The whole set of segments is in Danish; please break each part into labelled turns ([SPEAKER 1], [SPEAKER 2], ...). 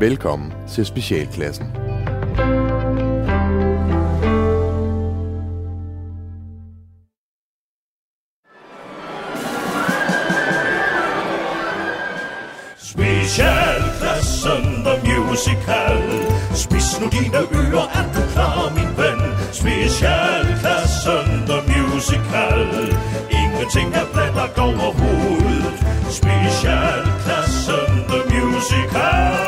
[SPEAKER 1] Velkommen til Specialklassen.
[SPEAKER 2] Specialklassen The Musical Spis nu dine ører, er du klar, min ven? Specialklassen The Musical Ingenting er planlagt overhovedet Specialklassen The Musical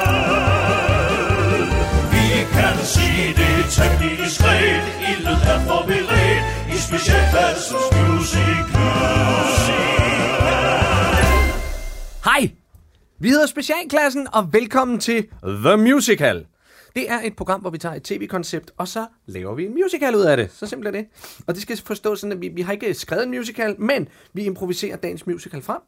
[SPEAKER 2] kan sige det temmelig diskret Ildet er forberedt i Specialklassens Musical
[SPEAKER 3] Hej! Vi hedder Specialklassen, og velkommen til The Musical. Det er et program, hvor vi tager et tv-koncept, og så laver vi en musical ud af det. Så simpelt er det. Og det skal forstås sådan, at vi, vi har ikke skrevet en musical, men vi improviserer dagens musical frem.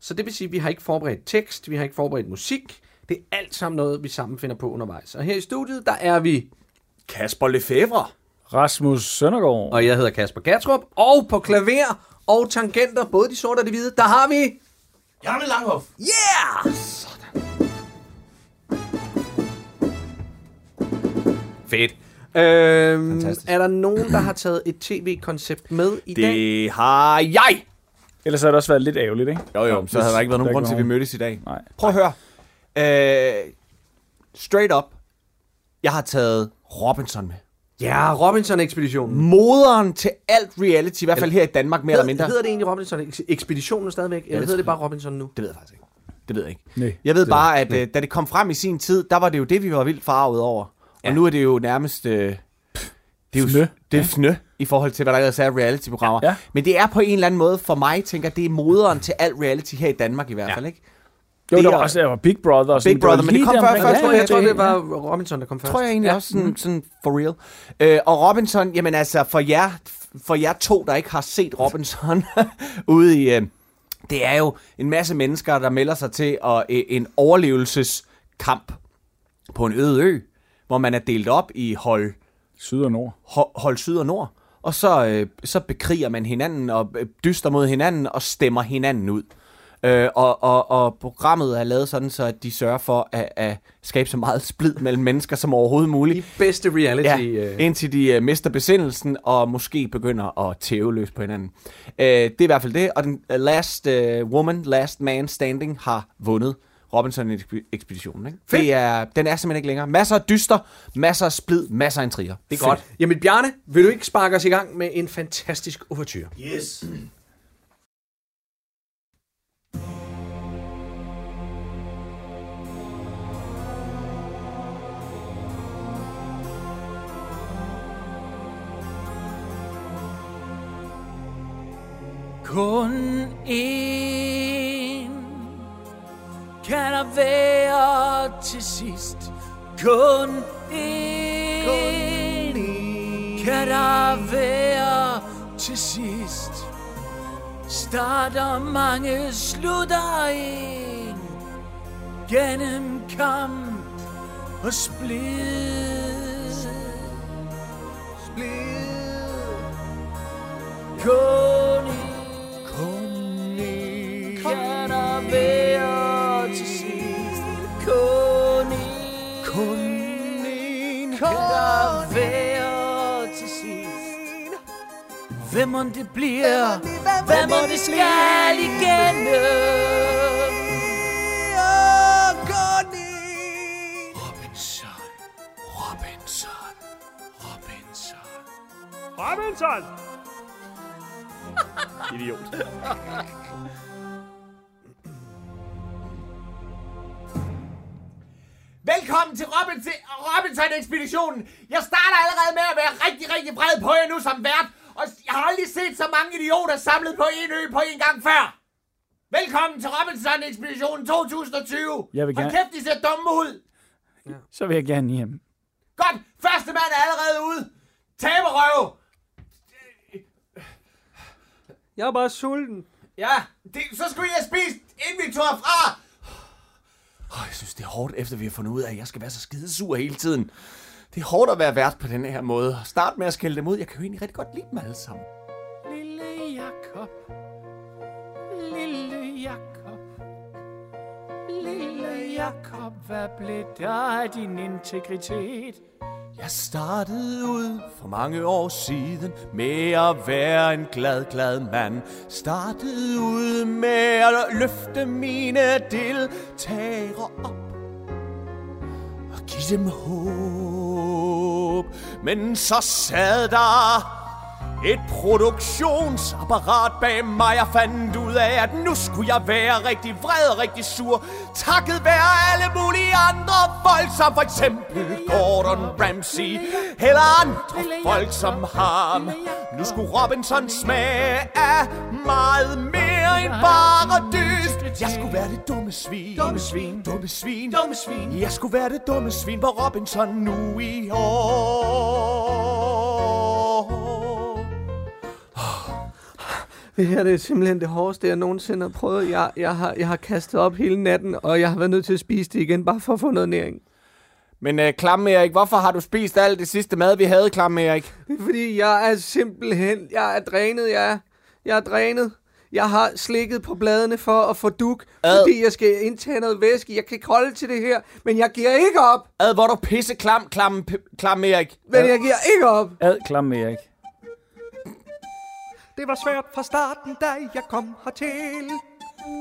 [SPEAKER 3] Så det vil sige, at vi har ikke forberedt tekst, vi har ikke forberedt musik. Det er alt sammen noget, vi sammen finder på undervejs. Og her i studiet, der er vi Kasper Lefebvre,
[SPEAKER 4] Rasmus Søndergaard.
[SPEAKER 3] og jeg hedder Kasper Gertrup. Og på klaver og tangenter, både de sorte og de hvide, der har vi...
[SPEAKER 2] Janne Langhoff
[SPEAKER 3] Yeah! Sådan. Fedt. Øhm, er der nogen, der har taget et tv-koncept med i dag?
[SPEAKER 5] Det har jeg!
[SPEAKER 4] Ellers har det også været lidt ærgerligt, ikke?
[SPEAKER 5] Jo, jo, så havde der ikke været nogen grund til, at vi
[SPEAKER 4] mødte.
[SPEAKER 5] mødtes i dag.
[SPEAKER 4] Nej.
[SPEAKER 5] Prøv at høre. Øh, straight up. Jeg har taget Robinson med.
[SPEAKER 3] Ja, Robinson-ekspeditionen.
[SPEAKER 5] Moderen til alt reality, i hvert fald her i Danmark, mere eller mindre.
[SPEAKER 3] Hedder det egentlig Robinson-ekspeditionen stadigvæk? Eller hedder det bare Robinson nu?
[SPEAKER 5] Det ved jeg faktisk ikke. Det ved jeg ikke.
[SPEAKER 4] Nej.
[SPEAKER 5] Jeg ved bare, at
[SPEAKER 3] nej.
[SPEAKER 5] øh, da det kom frem i sin tid, der var det jo det, vi var vildt farvet over. Og
[SPEAKER 3] Ja.
[SPEAKER 5] nu er det jo nærmest... Øh, det er jo
[SPEAKER 4] Fnø.
[SPEAKER 5] det er fnø i forhold til, hvad der ellers er reality-programmer.
[SPEAKER 4] Ja.
[SPEAKER 5] Men det er på en eller anden måde, for mig, tænker det er moderen til alt reality her i Danmark i hvert
[SPEAKER 3] Ja.
[SPEAKER 5] fald, ikke?
[SPEAKER 4] Jo,
[SPEAKER 5] Det
[SPEAKER 4] der
[SPEAKER 5] er-
[SPEAKER 4] var også der var Big Brother. Og sådan,
[SPEAKER 5] Big Brother, men det kom før- først,
[SPEAKER 3] Jeg jeg tror,
[SPEAKER 5] det-
[SPEAKER 3] det var Robinson, der kom først.
[SPEAKER 5] tror jeg egentlig
[SPEAKER 3] ja.
[SPEAKER 5] ja. også sådan, sådan for real. Øh, og Robinson, jamen altså, for jer, for jer to, der ikke har set Robinson ude i... Øh, det er jo en masse mennesker, der melder sig til at, øh, en overlevelseskamp på en øde ø, hvor man er delt op i hold,
[SPEAKER 4] Syd og Nord.
[SPEAKER 5] hold, hold syd og nord. Og så, øh, så bekriger man hinanden og øh, dyster mod hinanden og stemmer hinanden ud. Øh, og, og, og programmet er lavet sådan, så at de sørger for at, at skabe så meget splid mellem mennesker som overhovedet muligt.
[SPEAKER 3] I bedste reality.
[SPEAKER 5] Ja,
[SPEAKER 3] øh,
[SPEAKER 5] indtil de uh, mister besindelsen og måske begynder at tæve løs på hinanden. Uh, det er i hvert fald det, og den uh, last uh, woman, last man standing har vundet Robinson-ekspeditionen. Ikke?
[SPEAKER 3] Fedt.
[SPEAKER 5] Det er, den er simpelthen ikke længere. Masser af dyster, masser af splid, masser af intriger. Det er godt.
[SPEAKER 3] Jamen Bjarne, vil du ikke sparke os i gang med en fantastisk overture?
[SPEAKER 2] Yes
[SPEAKER 6] Kun en kan der være til sidst. Kun en, kan der være til sidst. Starter mange, slutter en. Gennem kamp og splid. Splid. Kun Hvem må det bliver? Hvad må det skal igennem? Robinson, Robinson, Robinson.
[SPEAKER 4] Robinson! Idiot.
[SPEAKER 5] Velkommen til Robinson, Robinson-ekspeditionen. Jeg starter allerede med at være rigtig, rigtig vred på jer nu som vært. Og jeg har aldrig set så mange idioter samlet på en ø på en gang før. Velkommen til Robinson-ekspeditionen 2020.
[SPEAKER 4] Jeg vil
[SPEAKER 5] Hold
[SPEAKER 4] gerne-
[SPEAKER 5] kæft, de ser dumme ud.
[SPEAKER 4] Så vil jeg gerne hjem.
[SPEAKER 5] Godt, første mand er allerede ude. Taberøv.
[SPEAKER 3] Jeg er bare sulten.
[SPEAKER 5] Ja, det, så skulle I have spist, inden vi tog fra. Oh, jeg synes, det er hårdt, efter vi har fundet ud af, at jeg skal være så skidesur hele tiden. Det er hårdt at være vært på denne her måde. Start med at skælde dem ud. Jeg kan jo egentlig rigtig godt lide dem alle sammen.
[SPEAKER 6] Lille Jakob, lille Jakob, lille Jakob, hvad blev der af din integritet?
[SPEAKER 5] Jeg startede ud for mange år siden med at være en glad, glad mand. Startede ud med at løfte mine deltagere op og give dem håb. Men så sad der et produktionsapparat bag mig Jeg fandt ud af, at nu skulle jeg være rigtig vred og rigtig sur Takket være alle mulige andre folk Som for eksempel Gordon Ramsay Eller andre folk som ham. Nu skulle Robinson smage af meget mere end bare dyst. Jeg skulle være det dumme svin. Dumme svin. Dumme svin. Dumme svin. Jeg skulle være det dumme svin på Robinson nu i år
[SPEAKER 3] Det her det er simpelthen det hårdeste, jeg nogensinde har prøvet. Jeg, jeg, har, jeg har kastet op hele natten, og jeg har været nødt til at spise det igen, bare for at få noget næring.
[SPEAKER 5] Men uh, Klam Erik, hvorfor har du spist alt det sidste mad, vi havde, Klam Erik?
[SPEAKER 3] Det er fordi, jeg er simpelthen... Jeg er drænet, jeg er. Jeg er drænet. Jeg har slikket på bladene for at få duk,
[SPEAKER 5] Ad.
[SPEAKER 3] fordi jeg skal indtage noget væske. Jeg kan ikke holde til det her, men jeg giver ikke op.
[SPEAKER 5] Ad, hvor er du pisse klam, klam, klam Erik.
[SPEAKER 3] Men jeg giver ikke op.
[SPEAKER 6] Ad, klam Erik.
[SPEAKER 3] Det var svært fra starten, da jeg kom hertil.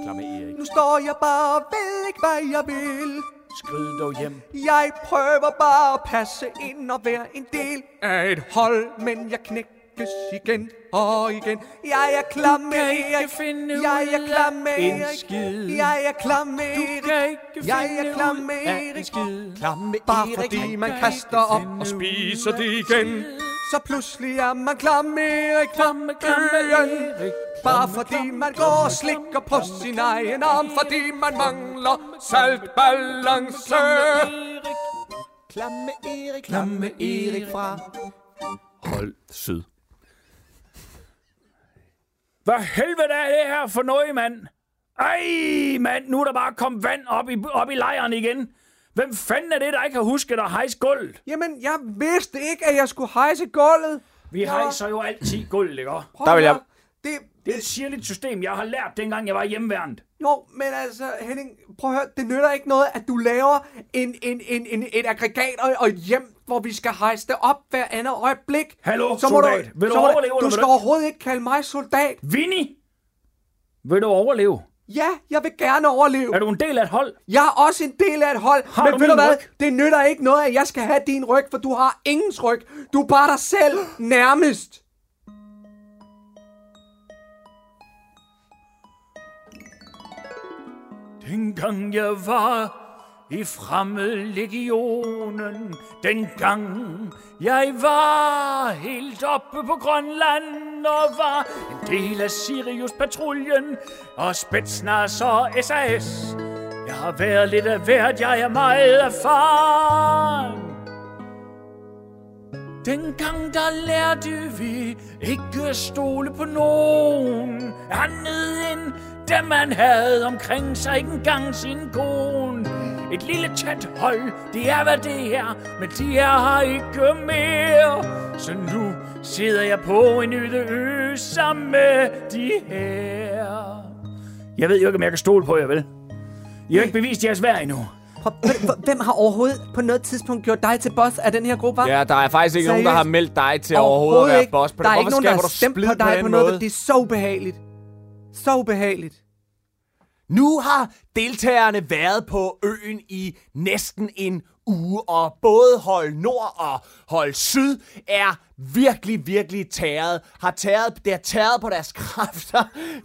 [SPEAKER 5] Klam Erik.
[SPEAKER 3] Nu står jeg bare og ved ikke, hvad jeg vil.
[SPEAKER 6] Skrid dog hjem.
[SPEAKER 3] Jeg prøver bare at passe ind og være en del af et hold, men jeg knækkes igen og igen. Jeg er klam med
[SPEAKER 6] kan ikke
[SPEAKER 3] Erik.
[SPEAKER 6] finde
[SPEAKER 3] Jeg er klam med
[SPEAKER 6] af en
[SPEAKER 3] Erik. Jeg er klam med Erik.
[SPEAKER 6] kan ikke
[SPEAKER 3] Jeg
[SPEAKER 6] finde
[SPEAKER 3] er klam
[SPEAKER 6] ud
[SPEAKER 3] med
[SPEAKER 6] af en
[SPEAKER 3] Erik.
[SPEAKER 6] skid.
[SPEAKER 5] Klam
[SPEAKER 3] Bare
[SPEAKER 5] Erik.
[SPEAKER 3] fordi man kaster op og spiser det
[SPEAKER 6] en
[SPEAKER 3] igen. Så pludselig er man klam Erik fra
[SPEAKER 6] Klamme, klamme
[SPEAKER 3] øen.
[SPEAKER 6] Erik.
[SPEAKER 3] Bare fordi man går og slikker på sin egen arm, fordi man mangler saltbalance.
[SPEAKER 5] Klamme Erik. Klamme Erik fra...
[SPEAKER 6] Hold syd. Hvad helvede er det her for noget, mand? Ej, mand, nu er der bare kommet vand op i, op i lejren igen. Hvem fanden er det, der ikke har husket at hejse gulvet?
[SPEAKER 3] Jamen, jeg vidste ikke, at jeg skulle hejse gulvet.
[SPEAKER 6] Vi hejser jo altid gulvet, ikke?
[SPEAKER 3] Prøv
[SPEAKER 5] Der vil jeg-.
[SPEAKER 3] Det,
[SPEAKER 6] Det er et sirligt system, jeg har lært, dengang jeg var hjemmeværende.
[SPEAKER 3] Jo, men altså, Henning, prøv at høre, det nytter ikke noget, at du laver en, en, en, en, et aggregat og, og et hjem, hvor vi skal hejse det op hver andet øjeblik.
[SPEAKER 6] Hallo,
[SPEAKER 3] så må
[SPEAKER 6] soldat.
[SPEAKER 3] Du,
[SPEAKER 6] Vil du
[SPEAKER 3] så
[SPEAKER 6] overleve,
[SPEAKER 3] Du, skal
[SPEAKER 6] du-
[SPEAKER 3] overhovedet ikke kalde mig soldat.
[SPEAKER 6] Vinnie! Vil du overleve?
[SPEAKER 3] Ja, jeg vil gerne overleve.
[SPEAKER 6] Er du en del af et hold?
[SPEAKER 3] Jeg er også en del af et hold,
[SPEAKER 6] Har
[SPEAKER 3] men
[SPEAKER 6] du
[SPEAKER 3] ved du hvad?
[SPEAKER 6] ryg?
[SPEAKER 3] Det nytter ikke noget, at jeg skal have din ryg, for du har ingens ryg. Du er bare dig selv nærmest.
[SPEAKER 6] Dengang jeg var i fremmedlegionen, dengang jeg var helt oppe på Grønland og var en del af Sirius-patruljen og Spetsnaz og SAS. Jeg har været lidt af hvert, jeg er meget erfaren. Dengang der lærte vi ikke at stole på nogen Andet end dem man havde omkring sig ikke engang sin kone et lille tæt hold, det er hvad det er Men de er her ikke mere Så nu sidder jeg på en øde ø sammen med de her Jeg ved jo ikke, om jeg kan stole på jer, vel? I har ikke bevist jeres værd endnu
[SPEAKER 3] Prøv, hvem- har overhovedet på noget tidspunkt gjort dig til boss af den her gruppe?
[SPEAKER 5] Ja, der er faktisk ikke nogen, der
[SPEAKER 3] Seriøst?
[SPEAKER 5] har meldt dig til overhovedet at være
[SPEAKER 3] ikke.
[SPEAKER 5] boss på
[SPEAKER 3] Der
[SPEAKER 5] det.
[SPEAKER 3] er ikke
[SPEAKER 5] Hvorfor
[SPEAKER 3] nogen, der har stemt på dig på noget.
[SPEAKER 5] måde?
[SPEAKER 3] Det er så ubehageligt. Så ubehageligt.
[SPEAKER 5] Nu har deltagerne været på øen i næsten en uge, og både hold nord og hold syd er virkelig, virkelig tæret. Har tæret, det har tæret på deres kræfter.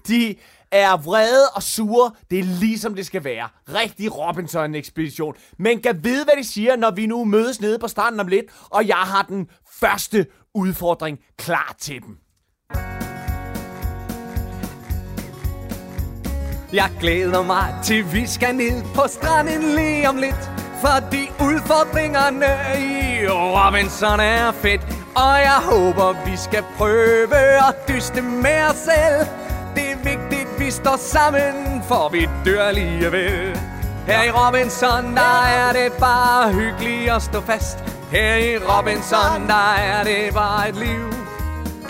[SPEAKER 5] De er vrede og sure. Det er ligesom det skal være. Rigtig Robinson-ekspedition. Men kan vide, hvad de siger, når vi nu mødes nede på stranden om lidt, og jeg har den første udfordring klar til dem.
[SPEAKER 3] Jeg glæder mig til vi skal ned på stranden lige om lidt. Fordi udfordringerne i Robinson er fedt Og jeg håber vi skal prøve at dyste med os selv. Det er vigtigt vi står sammen for vi dør alligevel Her i Robinson der er det bare hyggeligt at stå fast. Her i Robinson der er det bare et liv.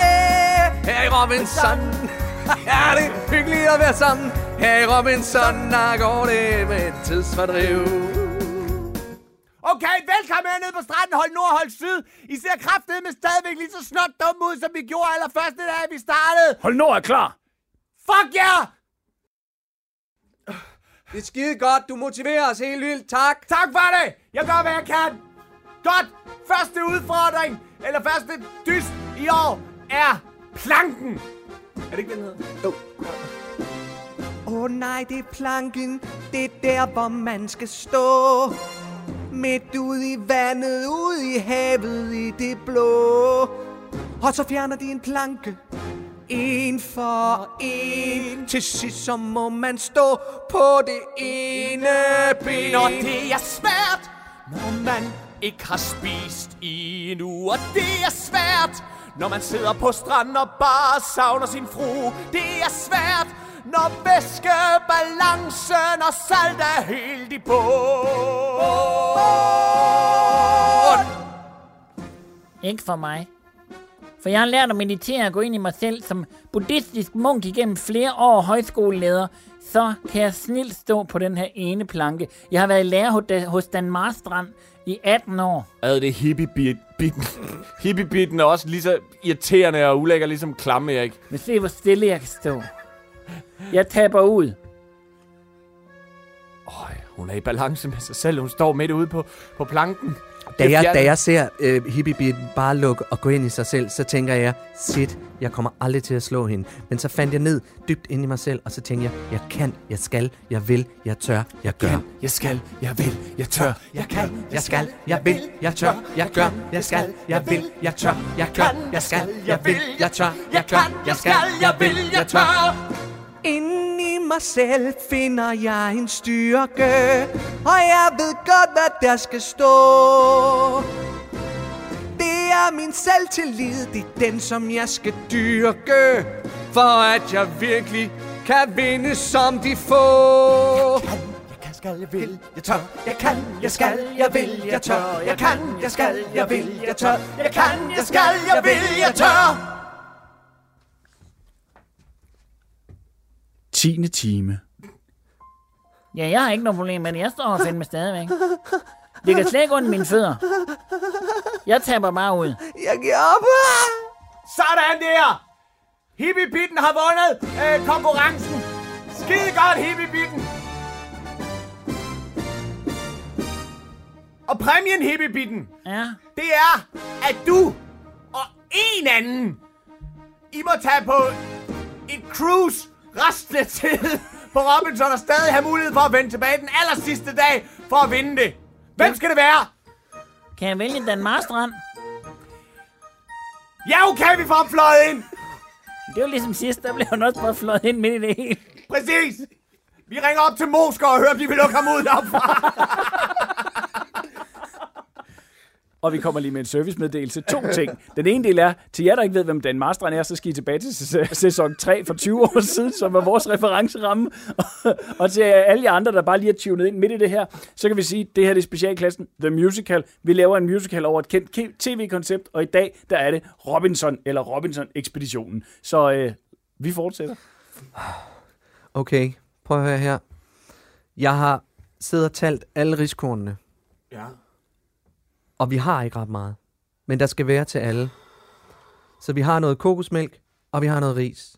[SPEAKER 3] Eh, her i Robinson er det hyggeligt at være sammen. Her i Robinson, der går det med tidsfordriv.
[SPEAKER 5] Okay, velkommen hernede på stranden. Hold nord, hold syd. I ser kraftedeme stadigvæk lige så snot dumme ud, som vi gjorde allerførste dag, vi startede.
[SPEAKER 7] Hold Nord er klar.
[SPEAKER 5] Fuck jer! Yeah!
[SPEAKER 3] Det er skide godt, du motiverer os helt vildt, tak.
[SPEAKER 5] Tak for det! Jeg gør, hvad jeg kan. Godt. Første udfordring, eller første dyst i år, er planken. Er det ikke den hedder?
[SPEAKER 3] Åh oh, nej, det er planken, det er der, hvor man skal stå. Midt ud i vandet, ud i havet i det blå. Og så fjerner de en planke, en for en. Til sidst så må man stå på det ene ben.
[SPEAKER 8] Og det er svært, når man ikke har spist i en uge. Og det er svært, når man sidder på stranden og bare savner sin fru. Det er svært, når væskebalancen og salt er helt i bund.
[SPEAKER 7] Ikke for mig. For jeg har lært at meditere og gå ind i mig selv som buddhistisk munk igennem flere år højskoleleder. Så kan jeg snilt stå på den her ene planke. Jeg har været i lærer hos- Dan Marstrand i 18 år.
[SPEAKER 5] Ad det hippie-bitten. Hippie-bitten er også lige så irriterende og ulækker, ligesom klamme, Erik.
[SPEAKER 7] Men se, hvor stille jeg kan stå. Jeg taber ud.
[SPEAKER 5] Øj, hun er i balance med sig selv. Hun står midt ude på, på planken.
[SPEAKER 3] Da jeg, da jeg ser øh, Hippie bare lukke og gå ind i sig selv, så tænker jeg, shit, jeg kommer aldrig til at slå hende. Men så fandt jeg ned dybt ind i mig selv, og så tænkte jeg, jeg kan, jeg skal, jeg vil, jeg tør, jeg gør.
[SPEAKER 5] Jeg skal, jeg vil, jeg tør.
[SPEAKER 3] Jeg kan, jeg skal, jeg vil, jeg tør, jeg gør, jeg skal, jeg vil, jeg tør, jeg gør, jeg skal, jeg vil, jeg tør, jeg gør, jeg skal, jeg vil, jeg tør. Inden i mig selv finder jeg en styrke, og jeg ved godt, hvad der skal stå. Det er min selvtillid, det er den, som jeg skal dyrke, for at jeg virkelig kan vinde som de få.
[SPEAKER 8] Jeg kan, skal, jeg vil, jeg tør. Jeg kan, jeg skal, jeg vil, jeg tør. Jeg kan, jeg skal, jeg vil, jeg tør. Jeg kan, jeg skal, jeg vil, jeg tør.
[SPEAKER 7] 10. time. Ja, jeg har ikke noget problem med det. Jeg står og finder mig stadigvæk. Det kan slet ikke under mine fødder. Jeg taber bare ud.
[SPEAKER 3] Jeg giver op.
[SPEAKER 5] Sådan der! Hippie-bitten har vundet øh, konkurrencen. Skide godt, Hippie-bitten. Og præmien, Hippie-bitten,
[SPEAKER 7] Ja.
[SPEAKER 5] det er, at du og en anden, I må tage på et cruise resten af tiden på Robinson og stadig have mulighed for at vende tilbage den aller sidste dag for at vinde det. Hvem skal det være?
[SPEAKER 7] Kan jeg vælge Dan Marstrand?
[SPEAKER 5] Ja, okay, vi får ham fløjet ind.
[SPEAKER 7] Det var ligesom sidst, der blev han også bare fløjet ind midt i det hele.
[SPEAKER 5] Præcis. Vi ringer op til Moskva og hører, om de vil lukke ham ud derfra.
[SPEAKER 6] Og vi kommer lige med en servicemeddelelse. To ting. Den ene del er, til jer, der ikke ved, hvem Dan Marstrand er, så skal I tilbage til sæ- sæson 3 for 20 år siden, som var vores referenceramme. og til alle jer andre, der bare lige er tunet ind midt i det her, så kan vi sige, at det her det er specialklassen The Musical. Vi laver en musical over et kendt ke- tv-koncept, og i dag, der er det Robinson, eller Robinson-ekspeditionen. Så øh, vi fortsætter.
[SPEAKER 3] Okay, prøv at høre her. Jeg har siddet og talt alle riskornene.
[SPEAKER 5] Ja.
[SPEAKER 3] Og vi har ikke ret meget. Men der skal være til alle. Så vi har noget kokosmælk, og vi har noget ris.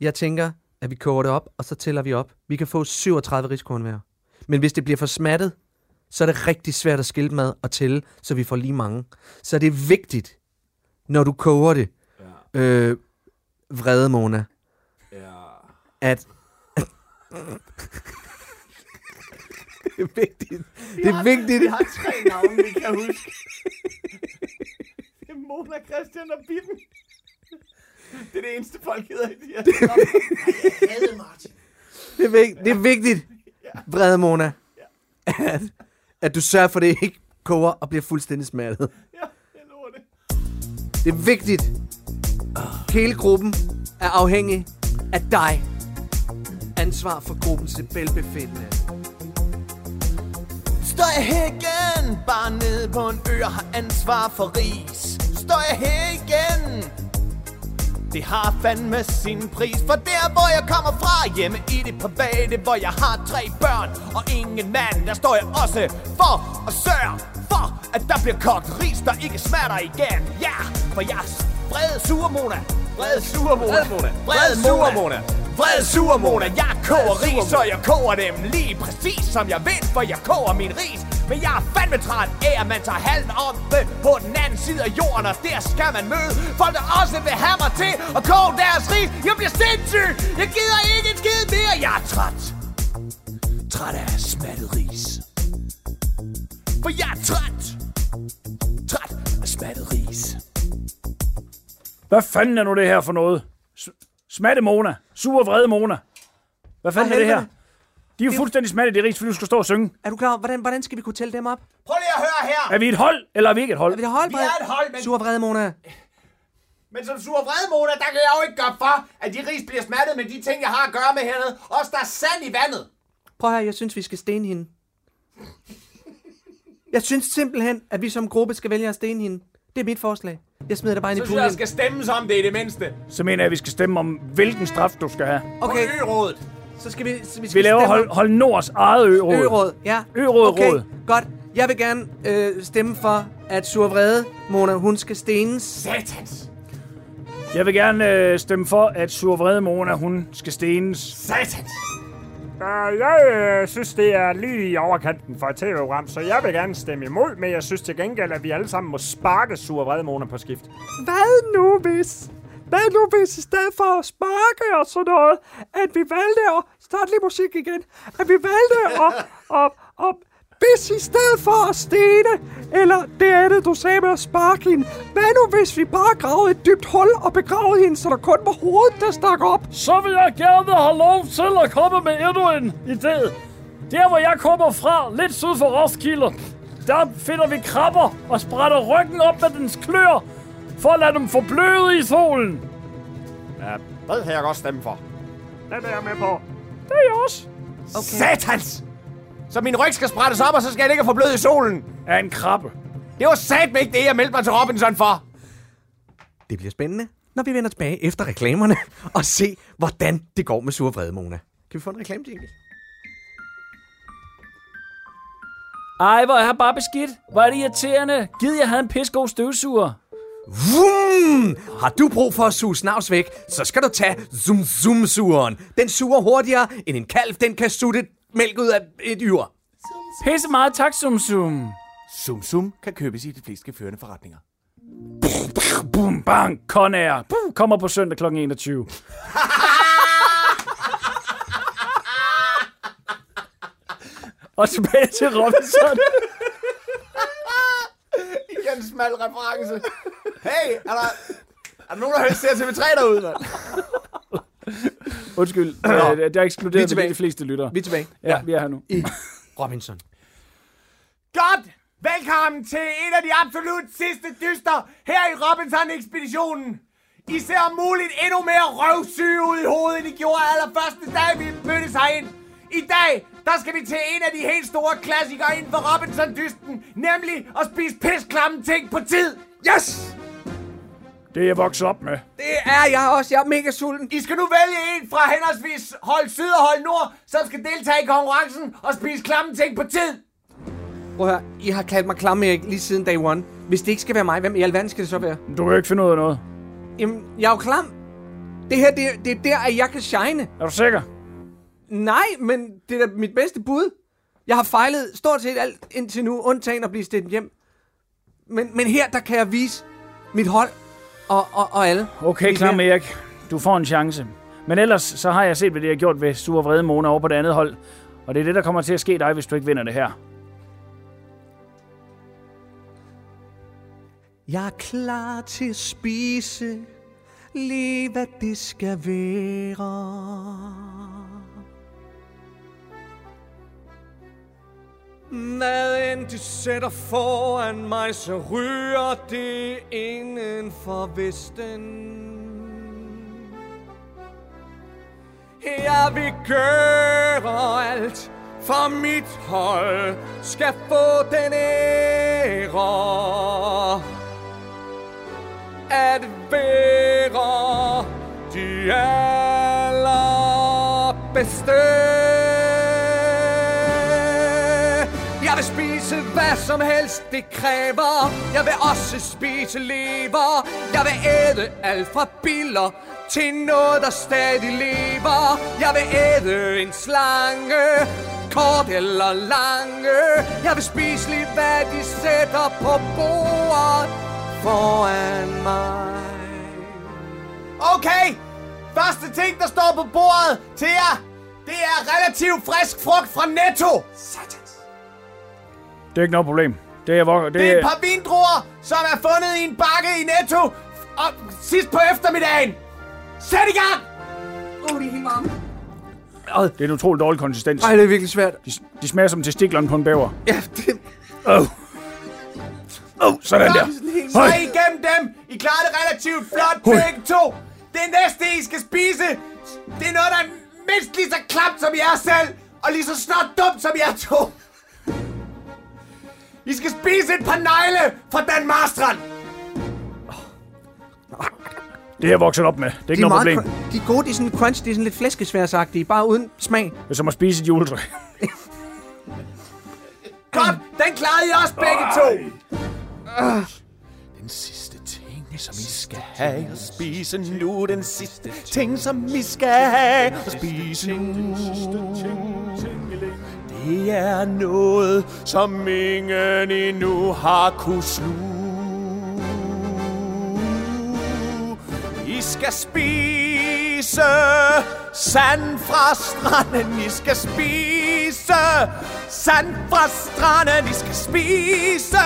[SPEAKER 3] Jeg tænker, at vi koger det op, og så tæller vi op. Vi kan få 37 riskorn hver. Men hvis det bliver for smattet, så er det rigtig svært at skille mad og tælle, så vi får lige mange. Så det er vigtigt, når du koger det, ja. øh, vrede Mona, ja. at... det er vigtigt. Det er vigtigt.
[SPEAKER 5] Vi har tre navne, vi kan huske. det er Mona, Christian og Bitten. Det er det eneste, folk hedder i de her.
[SPEAKER 3] Det er, vigt, det er vigtigt, vrede Mona, at, at du sørger for, at det ikke koger og bliver fuldstændig smattet.
[SPEAKER 5] Ja, jeg lover det.
[SPEAKER 3] Det er vigtigt. Hele gruppen er afhængig af dig. Ansvar for gruppens velbefindende.
[SPEAKER 8] Står jeg her igen, bare nede på en ø og har ansvar for ris. Står jeg her igen.
[SPEAKER 5] det har fandme sin pris For der hvor jeg kommer fra, hjemme i det private Hvor jeg har tre børn og ingen mand Der står jeg også for at sørge for At der bliver kogt ris, der ikke smatter igen. Ja, for jeg er vrede surmona Vrede surmona Vrede surmona Vred surmona, jeg koger ris, og jeg koger dem lige præcis som jeg vil, for jeg koger min ris. Men jeg er fandme træt af, at man tager halven om det på den anden side af jorden, og der skal man møde folk, der også vil have mig til at koge deres ris. Jeg bliver sindssyg! Jeg gider ikke en skid mere! Jeg er træt! Træt af smattet ris. For jeg er træt! Træt af smattet ris.
[SPEAKER 6] Hvad fanden er nu det her for noget? Smatte Mona. Sur vrede Mona. Hvad fanden er det her? De er jo fuldstændig smatte, det er rigtigt, fordi du skal stå og synge.
[SPEAKER 3] Er du klar? Hvordan, hvordan skal vi kunne tælle dem op?
[SPEAKER 5] Prøv lige at høre her!
[SPEAKER 6] Er vi et hold, eller er vi ikke et hold?
[SPEAKER 3] Er vi det hold,
[SPEAKER 5] Vi er et hold, men-
[SPEAKER 3] Sur vrede, Mona.
[SPEAKER 5] Men som sur vredmona, der kan jeg jo ikke gøre for, at de ris bliver smattet med de ting, jeg har at gøre med hernede. Også der er sand i vandet.
[SPEAKER 3] Prøv her, jeg synes, vi skal stene hende. Jeg synes simpelthen, at vi som gruppe skal vælge at stene hende. Det er mit forslag. Jeg smider det bare ind i
[SPEAKER 5] Så synes jeg,
[SPEAKER 3] puljen.
[SPEAKER 5] der skal stemmes om det i det mindste.
[SPEAKER 6] Så mener jeg, at vi skal stemme om, hvilken straf du skal have.
[SPEAKER 3] Okay,
[SPEAKER 5] På ø-rådet.
[SPEAKER 3] så skal vi, så vi, skal
[SPEAKER 6] Vi laver
[SPEAKER 3] stemme
[SPEAKER 6] hold, hold Nords eget ø-råd.
[SPEAKER 3] Ø-råd, ja.
[SPEAKER 6] Ø-råd,
[SPEAKER 3] okay,
[SPEAKER 6] råd.
[SPEAKER 3] godt. Jeg vil gerne øh, stemme for, at Sur Vrede, Mona, hun skal stenes.
[SPEAKER 5] Satans.
[SPEAKER 6] Jeg vil gerne øh, stemme for, at Sur Vrede Mona, hun skal stenes.
[SPEAKER 5] Satans.
[SPEAKER 4] Uh, jeg øh, synes, det er lige i overkanten for et tv-program, så jeg vil gerne stemme imod, men jeg synes til gengæld, at vi alle sammen må sparke sur vredmåner på skift.
[SPEAKER 9] Hvad nu hvis? Hvad nu hvis i stedet for at sparke og sådan noget, at vi valgte at... Start lige musik igen. At vi valgte at... at, at hvis i stedet for at stene, eller det andet, du sagde med at sparke hende, hvad nu hvis vi bare gravede et dybt hul og begravede hende, så der kun var hovedet, der stak op?
[SPEAKER 6] Så vil jeg gerne have lov til at komme med endnu en idé. Der, hvor jeg kommer fra, lidt syd for Roskilde, der finder vi krabber og sprætter ryggen op med dens klør, for at lade dem forbløde i solen.
[SPEAKER 4] Ja, det kan jeg godt stemme for. Den er jeg med på.
[SPEAKER 9] Det er jeg også.
[SPEAKER 5] Okay. Satans. Så min ryg skal sprættes op, og så skal jeg ikke få blød i solen.
[SPEAKER 6] Af en krabbe.
[SPEAKER 5] Det var satme ikke det, jeg meldte mig til Robinson for.
[SPEAKER 3] Det bliver spændende, når vi vender tilbage efter reklamerne og se, hvordan det går med Sur Vrede, Mona. Kan vi få en reklame, jingle?
[SPEAKER 6] Ej, hvor er jeg bare beskidt. Hvor er det irriterende. Gid jeg havde en pissegod støvsuger.
[SPEAKER 3] Vum! Har du brug for at suge snavs væk, så skal du tage Zoom Zoom sugeren. Den suger hurtigere, end en kalv, den kan sutte mælk ud af et yr.
[SPEAKER 6] Pisse meget tak, Sum Sum.
[SPEAKER 5] Sum Sum kan købes i de fleste førende forretninger.
[SPEAKER 6] Bum, bang, Conair. Bum, kommer på søndag kl. 21. Og tilbage til Robinson.
[SPEAKER 5] Igen en smal reference. Hey, er der, er der nogen, der har hørt TV3 derude, mand?
[SPEAKER 6] Undskyld, øh, det er
[SPEAKER 3] Vi
[SPEAKER 6] de fleste lyttere.
[SPEAKER 3] Vi er tilbage
[SPEAKER 6] Ja, vi er her nu.
[SPEAKER 3] i Robinson.
[SPEAKER 5] Godt! Velkommen til en af de absolut sidste dyster her i Robinson-ekspeditionen. I ser om muligt endnu mere røvsyge ud i hovedet, end I gjorde allerførste dag, vi mødtes herind. I dag, der skal vi til en af de helt store klassikere inden for Robinson-dysten, nemlig at spise pisklamme ting på tid. Yes!
[SPEAKER 6] Det er jeg vokset op med.
[SPEAKER 3] Det er jeg også. Jeg er mega sulten.
[SPEAKER 5] I skal nu vælge en fra henholdsvis hold syd og hold nord, som skal deltage i konkurrencen og spise klamme ting på tid.
[SPEAKER 3] Prøv at høre, I har kaldt mig klam, Erik, lige siden day one. Hvis det ikke skal være mig, hvem i alverden skal det så være?
[SPEAKER 6] Du kan jo ikke finde ud af noget.
[SPEAKER 3] Jamen, jeg er jo klam. Det her, det, det er der, at jeg kan shine.
[SPEAKER 6] Er du sikker?
[SPEAKER 3] Nej, men det er da mit bedste bud. Jeg har fejlet stort set alt indtil nu, undtagen at blive stedt hjem. Men, men her, der kan jeg vise mit hold og, og, og alle.
[SPEAKER 6] Okay, klar
[SPEAKER 3] der.
[SPEAKER 6] Erik. Du får en chance. Men ellers så har jeg set, hvad det har gjort ved Sure Vrede Mona over på det andet hold. Og det er det, der kommer til at ske dig, hvis du ikke vinder det her.
[SPEAKER 3] Jeg er klar til at spise lige hvad det skal være. Hvad end de sætter foran mig, så ryger det inden for vesten. Jeg vil gøre alt, for mit hold skal få den ære at være
[SPEAKER 8] allerbedste. Jeg vil spise hvad som helst det kræver. Jeg vil også spise lever. Jeg vil æde alt fra biller til noget der stadig lever. Jeg vil æde en slange Kort eller lange. Jeg vil spise lige hvad de sætter på bordet Foran mig.
[SPEAKER 5] Okay, første ting, der står på bordet til jer, det er relativt frisk frugt fra Netto.
[SPEAKER 6] Det er ikke noget problem. Det er, hvor, det,
[SPEAKER 5] Det er et par vindruer, som er fundet i en bakke i Netto og sidst på eftermiddagen. Sæt i gang!
[SPEAKER 3] Er helt varme.
[SPEAKER 6] det er en utrolig dårlig konsistens.
[SPEAKER 3] Ej, det er virkelig svært.
[SPEAKER 6] De, de smager som testiklerne på en bæver.
[SPEAKER 3] Ja, det...
[SPEAKER 6] Åh, oh. oh, sådan der.
[SPEAKER 5] Så
[SPEAKER 6] Høj.
[SPEAKER 5] I igennem dem. I klarer det relativt flot begge to. Det næste, I skal spise, det er noget, der er mindst lige så klamt som jer selv, og lige så snart dumt som jer to. I skal spise et par negle fra Dan Marstrand.
[SPEAKER 6] Det er jeg vokset op med. Det er
[SPEAKER 3] De
[SPEAKER 6] ikke
[SPEAKER 3] er,
[SPEAKER 6] noget problem.
[SPEAKER 3] cr- de er gode, de er sådan crunch, de er sådan lidt flæskesværsagtige, bare uden smag.
[SPEAKER 6] Det er som at spise et juletræ.
[SPEAKER 5] Godt, den klarede I også begge to.
[SPEAKER 8] Den sidste ting, som I skal have at spise nu. Den sidste ting, som I skal have at spise nu. Det er noget, som ingen endnu har kunne sluge. I skal spise sand fra stranden. I skal spise sand fra stranden. I skal spise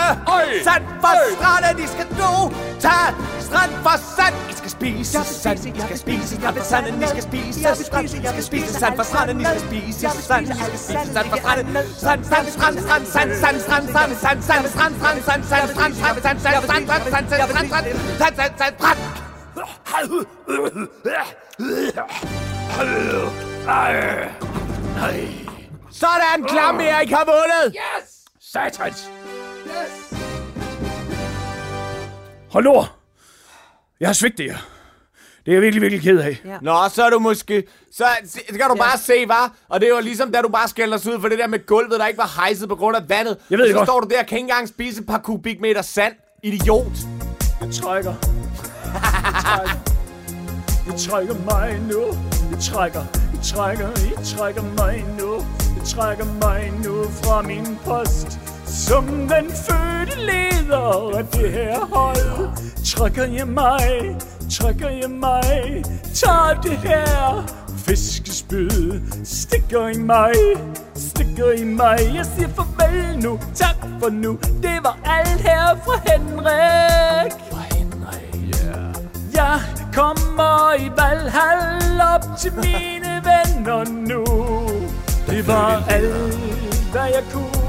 [SPEAKER 8] sand fra stranden. I skal nu tage strand for sand. I skal spise sand. I skal spise sand fra stranden. I skal spise strand. I skal spise sand fra stranden. I skal spise sand. I skal spise sand fra stranden. Sand, sand, strand, strand, sand, sand, strand, strand, sand, sand, strand, strand, sand, sand, strand, strand, sand, sand, strand, strand, sand, sand, strand, sand, sand, strand.
[SPEAKER 5] Sådan, klam Erik har vundet.
[SPEAKER 6] Satans! Hold nu! Jeg har svigtet jer. Det er jeg virkelig, virkelig ked af. Ja.
[SPEAKER 5] Nå, så er du måske... Så, så kan du bare se, hvad? Og det var ligesom, da du bare skældte os ud for det der med gulvet, der ikke var hejset på grund af vandet.
[SPEAKER 6] Jeg ved
[SPEAKER 5] så
[SPEAKER 6] det godt.
[SPEAKER 5] står du der og kan ikke engang spise et par kubikmeter sand. Idiot.
[SPEAKER 6] Jeg trækker. Jeg trækker. Jeg trækker mig nu. Jeg trækker. Jeg trækker. Jeg trækker mig nu. Jeg trækker mig nu fra min post. Som den fødte leder af det her hold. Trækker jeg mig. Trækker jeg mig. Tager det her fiskespyd. Stikker i mig. Stikker i mig. Jeg siger farvel nu. Tak for nu. Det var alt her fra Henrik. Jeg kommer i Valhall op til mine venner nu. Det var alt, hvad jeg kunne.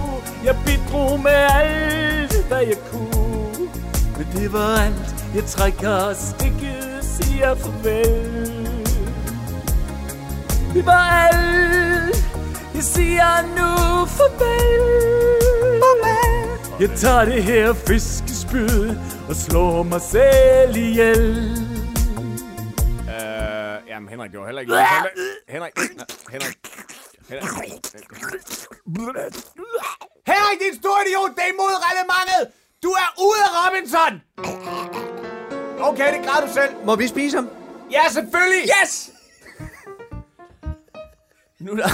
[SPEAKER 6] Jeg bidrog med alt, hvad jeg kunne. Men det var alt, jeg trækker stikket, siger farvel. Det var alt, jeg siger nu farvel. Jeg tager det her fiskespyd og slår mig selv ihjel.
[SPEAKER 5] Øh, jamen, Henrik, det var heller ikke... Henrik, Henrik, Nå, Henrik. Henrik. Henrik, din store idiot, det er imod reglementet. Du er ude af Robinson. Okay, det klarer du selv.
[SPEAKER 3] Må vi spise ham?
[SPEAKER 5] Ja, selvfølgelig.
[SPEAKER 3] Yes!
[SPEAKER 5] Nu er der...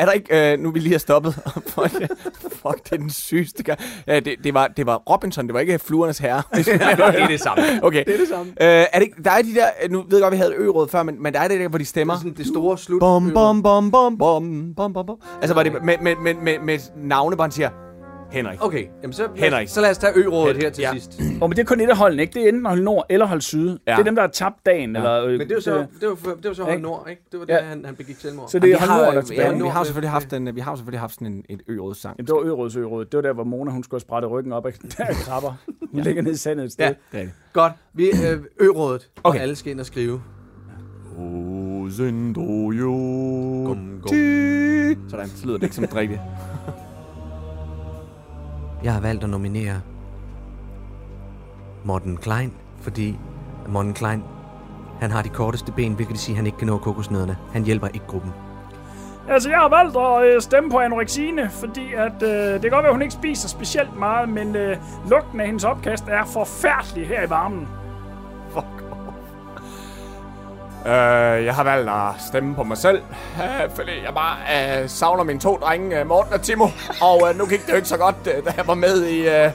[SPEAKER 5] Er der ikke, øh, nu vi lige har stoppet, fuck, fuck, det er den sygeste gang. Ja, det, det, var, det var Robinson, det var ikke Fluernes Herre. det er det samme. Okay. Det er det samme. Øh, er det, ikke- der er de der, nu ved jeg godt, vi havde ø før, men, men der er det der, hvor de stemmer.
[SPEAKER 3] Sådan det store slut.
[SPEAKER 5] Bom, bom, bom, bom, bom, bom, bom, bom. Altså, var det med, med, med, med, med navne, hvor han siger, Henrik.
[SPEAKER 3] Okay, jamen så,
[SPEAKER 5] Henrik.
[SPEAKER 3] så lad os tage ø-rådet her til
[SPEAKER 5] Ja.
[SPEAKER 3] sidst.
[SPEAKER 6] Oh, men det er kun et af holdene, ikke? Det er enten hold nord eller hold syd. Ja. Det er dem, der har tabt dagen. Ja. Eller, øh,
[SPEAKER 3] Men det var så, det var, det var så hold
[SPEAKER 6] Ikke?
[SPEAKER 3] nord, ikke? Det var
[SPEAKER 6] Ja.
[SPEAKER 3] der, han, han begik selvmord.
[SPEAKER 6] Så det er
[SPEAKER 5] vi
[SPEAKER 6] hold
[SPEAKER 5] har,
[SPEAKER 6] nord, der er
[SPEAKER 5] ja,
[SPEAKER 6] tilbage.
[SPEAKER 5] vi har selvfølgelig haft en, vi har selvfølgelig haft sådan en, et ø sang.
[SPEAKER 6] Jamen, det var Øråds Øråd. Det var der, hvor Mona hun skulle have sprættet ryggen op af der er krabber. Hun ligger nede i sandet et sted.
[SPEAKER 3] Ja.
[SPEAKER 5] Det er det.
[SPEAKER 3] Godt, vi øh, ø-rådet, okay.
[SPEAKER 5] Okay.
[SPEAKER 3] og alle skal ind og skrive.
[SPEAKER 5] Sådan, så lyder det ikke som et rigtigt.
[SPEAKER 3] Jeg har valgt at nominere Morten Klein, fordi Morten Klein, Han har de korteste ben, hvilket vil sige, at han ikke kan nå kokosnødderne. Han hjælper ikke gruppen.
[SPEAKER 6] Altså, jeg har valgt at øh, stemme på anorexine, fordi at, øh, det kan godt være, at hun ikke spiser specielt meget, men øh, lugten af hendes opkast er forfærdelig her i varmen.
[SPEAKER 8] Øh, jeg har valgt at stemme på mig selv, øh, fordi jeg bare øh, savner mine to drenge, øh, Morten og Timo. Og øh, nu gik det jo ikke så godt, øh, da jeg var med i, øh,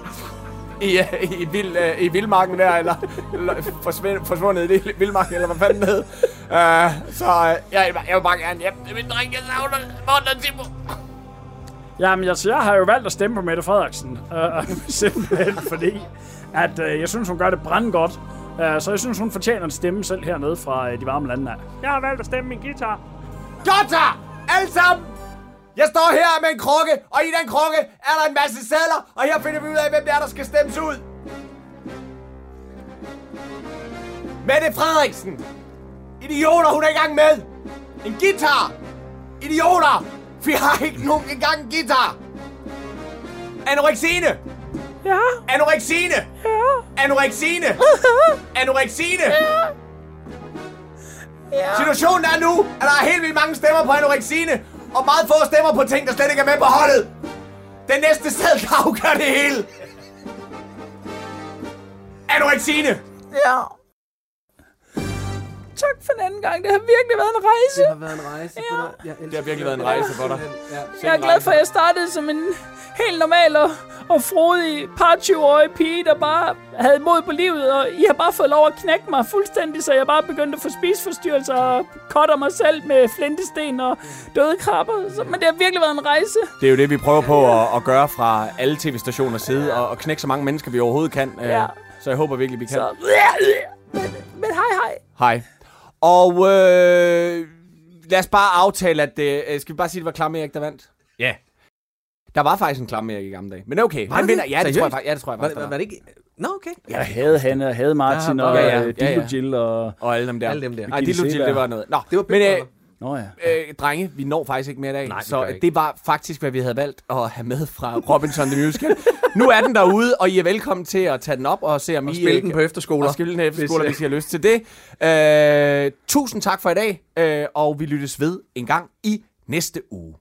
[SPEAKER 8] i, øh, i, vild, øh, i vildmarken der, eller, eller forsvind, forsvundet i vildmarken, eller hvad fanden det hed. Øh, så øh, jeg, jeg vil bare gerne hjem til mine drenge, jeg savner Morten og Timo.
[SPEAKER 6] Jamen, altså, jeg har jo valgt at stemme på Mette Frederiksen. Øh, simpelthen fordi, at øh, jeg synes, hun gør det brandgodt. Øh, så jeg synes, hun fortjener en stemme selv hernede fra øh, de varme lande af.
[SPEAKER 4] Jeg har valgt at stemme min guitar.
[SPEAKER 8] Så! Alle sammen! Jeg står her med en krukke, og i den krukke er der en masse sædler, og her finder vi ud af, hvem det er, der skal stemmes ud. Mette Frederiksen. Idioter, hun er i gang med. En guitar. Idioter. Vi har ikke nogen engang en guitar. Anoreksine.
[SPEAKER 10] Ja,
[SPEAKER 8] Anoreksine.
[SPEAKER 10] ja,
[SPEAKER 8] Anoreksine. Anoreksine. Situationen er nu, at der er helt vildt mange stemmer på anoreksine, og meget få stemmer på ting, der slet ikke er med på holdet. Den næste sted kan afgøre det hele. Anoreksine.
[SPEAKER 6] Ja. Tak for den anden gang. Det har virkelig været en rejse.
[SPEAKER 3] Det har været en rejse.
[SPEAKER 6] Ja.
[SPEAKER 3] Jeg
[SPEAKER 8] Det har virkelig været en rejse for dig.
[SPEAKER 6] Jeg er glad for, at jeg startede som en helt normal og, og frodig par 20-årig pige, der bare havde mod på livet, og I har bare fået lov at knække mig fuldstændig, så jeg bare begyndte at få spiseforstyrrelser og cutter mig selv med flintesten og døde krabber. Så, men det har virkelig været en rejse.
[SPEAKER 5] Det er jo det, vi prøver på at, at gøre fra alle tv-stationers side, og, og knække så mange mennesker, vi overhovedet kan. Øh,
[SPEAKER 6] Ja.
[SPEAKER 5] Så jeg håber virkelig, vi kan.
[SPEAKER 6] Så, men, men hej hej.
[SPEAKER 5] Hej. Og øh, lad os bare aftale, at det... Øh, skal vi bare sige, at det var Klam Erik, der vandt?
[SPEAKER 3] Ja.
[SPEAKER 5] Der var faktisk en Klam Erik i gamle dage. Men okay,
[SPEAKER 3] Var
[SPEAKER 5] han
[SPEAKER 3] det
[SPEAKER 5] vinder. Ja, det tror jeg faktisk. Ja, det tror jeg
[SPEAKER 3] Var,
[SPEAKER 5] faktisk.
[SPEAKER 3] var,
[SPEAKER 5] der
[SPEAKER 3] var det ikke... Nå, okay.
[SPEAKER 6] Jeg havde Hanne, jeg havde Martin og
[SPEAKER 5] ja, ja,
[SPEAKER 6] øh,
[SPEAKER 5] ja, ja.
[SPEAKER 6] Jill og...
[SPEAKER 5] Og alle dem der.
[SPEAKER 3] Alle dem der.
[SPEAKER 5] Nej, Dildo Jill, det var noget. Nå,
[SPEAKER 3] Det var
[SPEAKER 5] men øh,
[SPEAKER 6] Nå ja.
[SPEAKER 5] øh, drenge, vi når faktisk ikke mere i dag.
[SPEAKER 3] Nej,
[SPEAKER 5] så det var faktisk, hvad vi havde valgt at have med fra Robinson the Musical. nu er den derude, og I er velkommen til at tage den op og se, om
[SPEAKER 3] Og
[SPEAKER 5] I...
[SPEAKER 3] spille
[SPEAKER 5] øh,
[SPEAKER 3] den på efterskoler.
[SPEAKER 5] Og spille den efterskoler,
[SPEAKER 3] Hvis,
[SPEAKER 5] hvis I har lyst til det. Øh, tusind tak for i dag, øh, og vi lyttes ved en gang i næste uge.